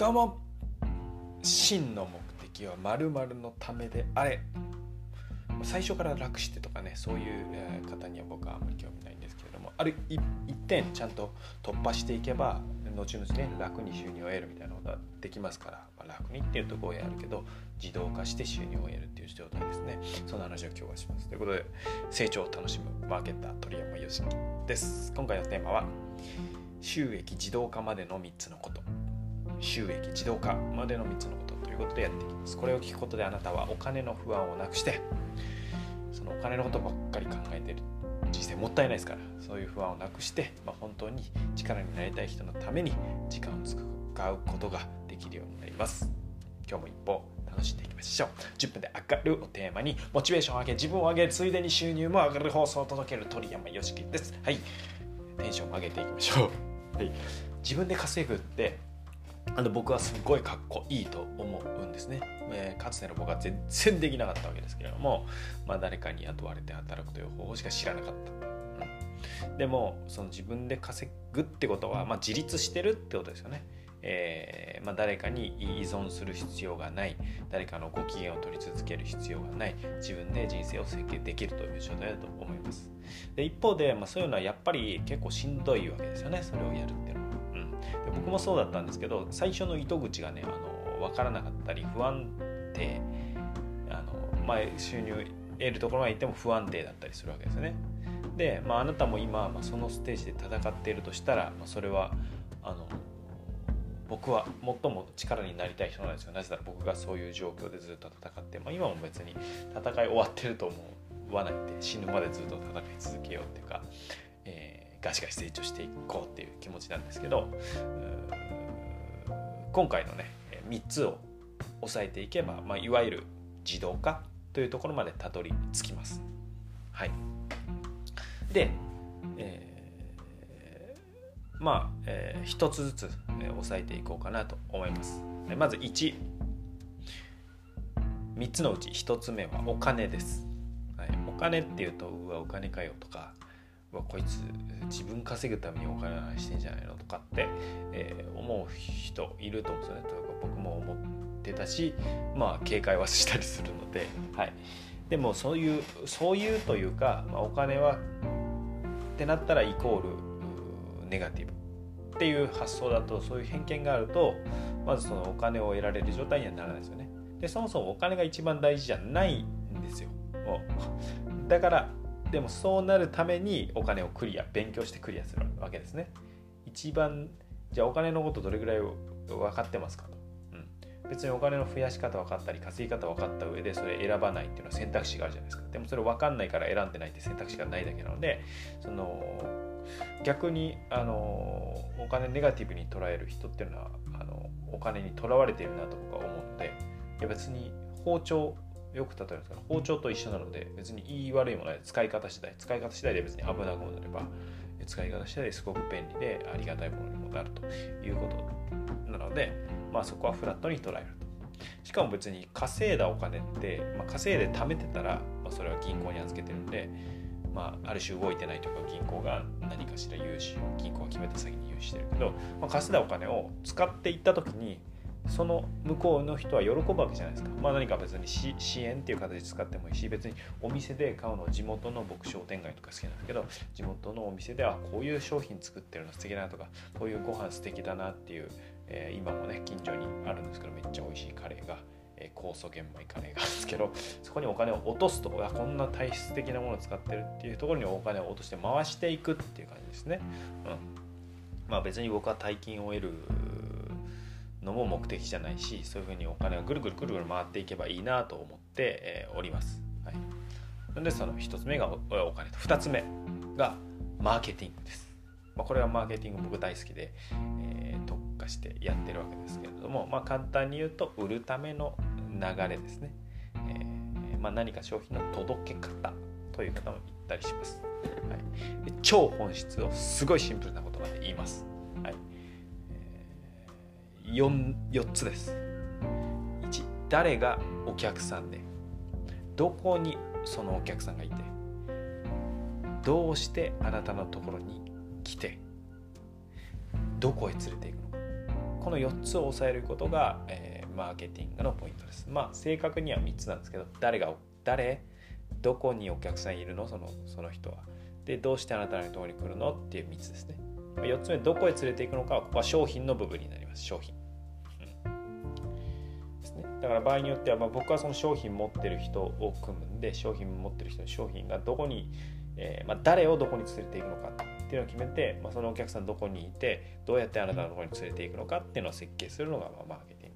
とも真の目的は〇〇のためであれ。最初から楽してとかねそういう方には僕はあんまり興味ないんですけれどもある一点ちゃんと突破していけば後々ね楽に収入を得るみたいなことはできますから、まあ、楽にっていうと語弊あるけど自動化して収入を得るっていう状態ですね。その話を今日はします。ということで成長を楽しむマーケッター鳥山よしきです。今回のテーマは収益自動化までの3つのこと。収益自動化までの3つのことということでやっていきます。これを聞くことであなたはお金の不安をなくしてそのお金のことばっかり考えてる人生もったいないですから。そういう不安をなくして、まあ、本当に力になりたい人のために時間を使うことができるようになります。今日も一歩楽しんでいきましょう。10分で上がるをテーマにモチベーションを上げ自分を上げついでに収入も上がる放送を届ける鳥山よしきです。はい。テンションを上げていきましょう、はい、自分で稼ぐってあの僕はすごいかっこいいと思うんですね、えー、かつての僕は全然できなかったわけですけれども、まあ、誰かに雇われて働くという方法しか知らなかった、うん、でもその自分で稼ぐってことは、まあ、自立してるってことですよね。えー、まあ、誰かに依存する必要がない。誰かのご機嫌を取り続ける必要がない。自分で人生を設計できるという状態だと思います。で一方で、まあ、そういうのはやっぱり結構しんどいわけですよね。それをやるっていうのは、僕もそうだったんですけど最初の糸口がねあの分からなかったり不安定あの、まあ、収入得るところまで行っても不安定だったりするわけですよね。で、まあ、あなたも今、まあ、そのステージで戦っているとしたら、まあ、それはあの僕は最も力になりたい人なんですよ。なぜなら僕がそういう状況でずっと戦って、まあ、今も別に戦い終わってると思わないで死ぬまでずっと戦い続けようっていうか、ガシガシ成長していこうっていう気持ちなんですけど今回のね3つを押さえていけば、まあ、いわゆる自動化というところまでたどり着きます。はい、で、えーまあ、えー、一つずつ、えー、押さえていこうかなと思います。まず1、3つのうち1つ目はお金です。はい、お金っていうと、うわ、お金かよとか、わ、こいつ自分稼ぐためにお金の話してんじゃないの？とかって、えー、思う人いると思うんですよね。というか僕も思ってたし、まあ、警戒はしたりするので、はい。でもそういう、そういうというか、まあ、お金はってなったらイコールネガティブっていう発想だとそういう偏見があるとまずそのお金を得られる状態にはならないですよね。でそもそもお金が一番大事じゃないんですよ。だからでもそうなるためにお金をクリア勉強してクリアするわけですね。一番じゃあお金のことどれぐらい分かってますかと。うん、別にお金の増やし方分かったり稼ぎ方分かった上でそれ選ばないっていうのは選択肢があるじゃないですか。でもそれ分かんないから選んでないって選択肢がないだけなのでその逆にあのお金ネガティブに捉える人っていうのはあのお金にとらわれているなと僕は思うのでいや別に包丁よく例えるんですけど包丁と一緒なので別に言い悪いもない。使い方次第。使い方次第で別に危なくもなれば使い方次第ですごく便利でありがたいものにもなるということなので、まあ、そこはフラットに捉えると。しかも別に稼いだお金って、まあ、稼いで貯めてたら、まあ、それは銀行に預けてるんでまあ、ある種動いてないとか銀行が何かしら融資を銀行が決めた先に融資してるけど、まあ、稼いだお金を使っていった時にその向こうの人は喜ぶわけじゃないですか。まあ、何か別に支援っていう形で使ってもいいし別にお店で買うの地元の僕商店街とか好きなんですけど地元のお店ではこういう商品作ってるの素敵だなとかこういうご飯素敵だなっていう、えー、今もね近所にあるんですけどめっちゃ美味しいカレーがえ酵素玄米カレーがあるんですけどそこにお金を落とすとこんな体質的なものを使ってるっていうところにお金を落として回していくっていう感じですね。うん、まあ別に僕は大金を得るのも目的じゃないしそういうふうにお金がぐるぐるぐるぐる回っていけばいいなと思って、おります。はい、なのでその1つ目がお金と2つ目がマーケティングです。まあ、これはマーケティング僕大好きで、えー、特化してやってるわけですけれども、まあ、簡単に言うと売るための流れですね、えー、まあ、何か商品の届け方という方も言ったりします、はい、超本質をすごいシンプルな言葉で言います、4, 4つです。1誰がお客さんでどこにそのお客さんがいてどうしてあなたのところに来てどこへ連れていくのか。この4つを抑えることが、えー、マーケティングのポイントです。まあ正確には3つなんですけど誰が誰どこにお客さんいるの？そのその人は。でどうしてあなたのところに来るの？っていう3つですね。4つ目どこへ連れていくのかはここは商品の部分になります。商品、だから場合によっては、まあ、僕はその商品持ってる人を組むんで商品持ってる人の商品がどこに、えー、まあ、誰をどこに連れていくのかっていうのを決めて、まあ、そのお客さんどこにいてどうやってあなたのところに連れていくのかっていうのを設計するのが、まあ、マーケティン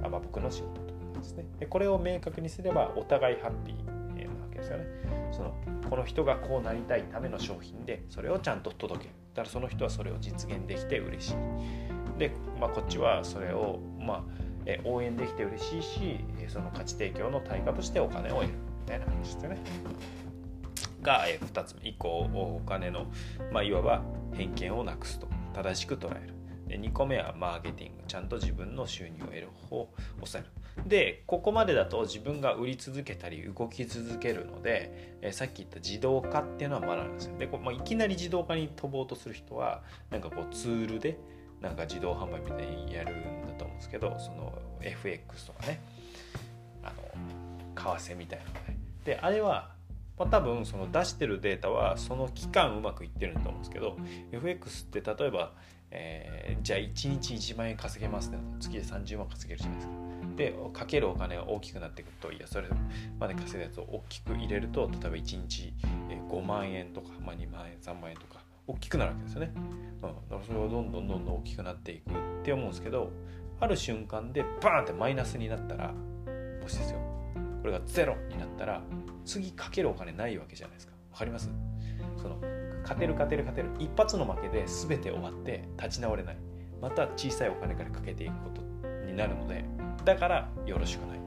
グ。あ、まあ、僕の仕事ですね。でこれを明確にすればお互いハッピーなわけですよね。そのこの人がこうなりたいための商品でそれをちゃんと届ける。だからその人はそれを実現できて嬉しい。で、まあ、こっちはそれを、まあ、え応援できて嬉しいしその価値提供の対価としてお金を得る。みたいな話ですよねが2つ目。以降お金の、まあ、いわば偏見をなくすと。正しく捉える。で2個目はマーケティング。ちゃんと自分の収入を得る方を抑える。でここまでだと自分が売り続けたり動き続けるので、えさっき言った自動化っていうのは学ぶんですよでこう、まあ、いきなり自動化に飛ぼうとする人はなんかこうツールでなんか自動販売みたいにやるですけどその FX とかね。あの為替みたいなのね。であれはまあ、多分その出してるデータはその期間うまくいってると思うんですけど FX って例えば、えー、じゃあ1日1万円稼げますね。月で30万稼げるじゃないですか。でかけるお金が大きくなってくるといやそれまで稼いだやつを大きく入れると例えば1日5万円とか、まあ、2万円3万円とか大きくなるわけですよね、うん、だからそれをどんどんどんどん大きくなっていくって思うんですけどある瞬間でバーンってマイナスになったらもしですよ。これがゼロになったら次かけるお金ないわけじゃないですか。わかります？その勝てる勝てる勝てる。一発の負けで全て終わって立ち直れない。また小さいお金からかけていくことになるのでだからよろしくない。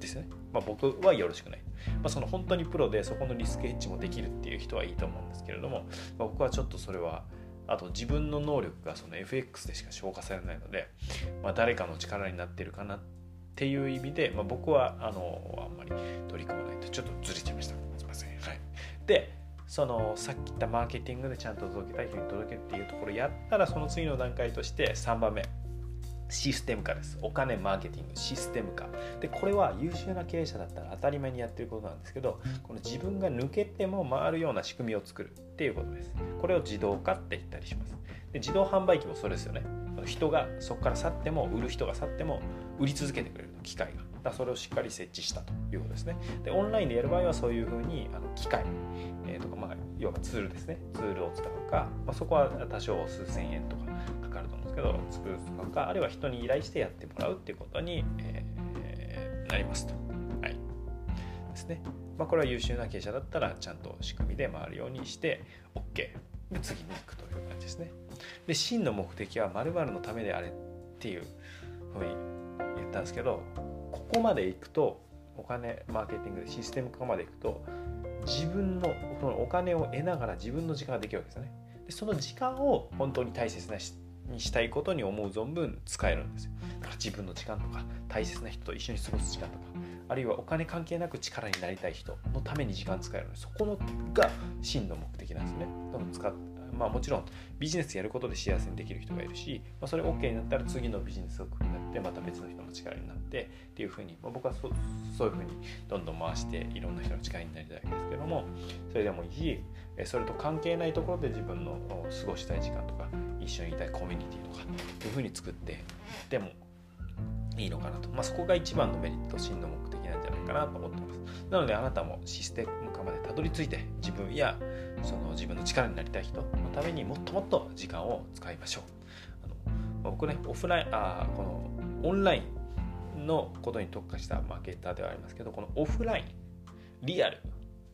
ですね、まあ、僕はよろしくない、まあ、その本当にプロでそこのリスクヘッジもできるっていう人はいいと思うんですけれども、まあ、僕はちょっとそれはあと自分の能力がその FX でしか消化されないので、まあ、誰かの力になってるかなっていう意味で、まあ、僕はあのあんまり取り組まないとちょっとずれちゃいました。すいません、はい、でそのさっき言ったマーケティングでちゃんと届けたい人に届けるっていうところやったらその次の段階として3番目。システム化です。お金、マーケティング、システム化。で、これは優秀な経営者だったら当たり前にやってることなんですけど、この自分が抜けても回るような仕組みを作るっていうことです。これを自動化って言ったりします。で自動販売機もそれですよね。人がそこから去っても、売る人が去っても、売り続けてくれる機械が。だそれをしっかり設置したということですね。で、オンラインでやる場合はそういうふうにあの機械、えー、とか、まあ、要はツールですね。ツールを使うか、まあ、そこは多少数千円とかかると思うんですけど、作るとか、あるいは人に依頼してやってもらうっていうことに、えー、なりますと。はい。ですね。まあ、これは優秀な経営者だったらちゃんと仕組みで回るようにして OK で次に行くという感じですねで真の目的は〇〇のためであれっていうふうに言ったんですけどここまで行くとお金マーケティングでシステム化まで行くと自分のそのお金を得ながら自分の時間ができるわけですよねでその時間を本当に大切なにしたいことに思う存分使えるんですよ。だから自分の時間とか大切な人と一緒に過ごす時間とかあるいはお金関係なく力になりたい人のために時間使える。のでそこのが真の目的なんですね。使まあ、もちろんビジネスやることで幸せにできる人がいるし、まあ、それ OK になったら次のビジネスを組になってまた別の人の力になってっていうふうに、まあ、僕はそそういうふうにどんどん回していろんな人の力になりたいんですけどもそれでもいい。しそれと関係ないところで自分の過ごしたい時間とか一緒にいたいコミュニティとかっていうふうに作ってでもいいのかなと、まあ、そこが一番のメリット真の目的なんじゃないかなと思ってます。なのであなたもシステム化までたどり着いて自分やその自分の力になりたい人のためにもっともっと時間を使いましょう。あの、僕ねオフラインあこのオンラインのことに特化したマーケッターではありますけどこのオフラインリアル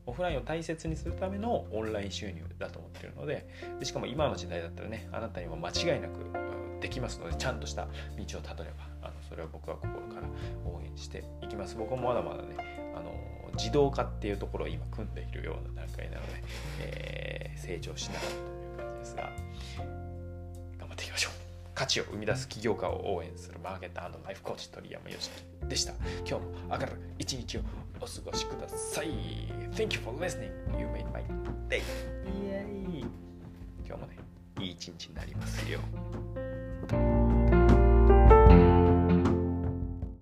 オフラインを大切にするためのオンライン収入だと思ってるのででしかも今の時代だったらねあなたにも間違いなくできますのでちゃんとした道をたどればあのそれは僕は心から応援していきます。僕もまだまだねあの自動化っていうところを今組んでいるような段階なので、えー、成長しながらという感じですが頑張っていきましょう。価値を生み出す起業家を応援するマーケットライフコーチ鳥山よしきでした。今日も明るい一日をお過ごしください。Thank you for listening. You made my day. 今日もねいい一日になりますよ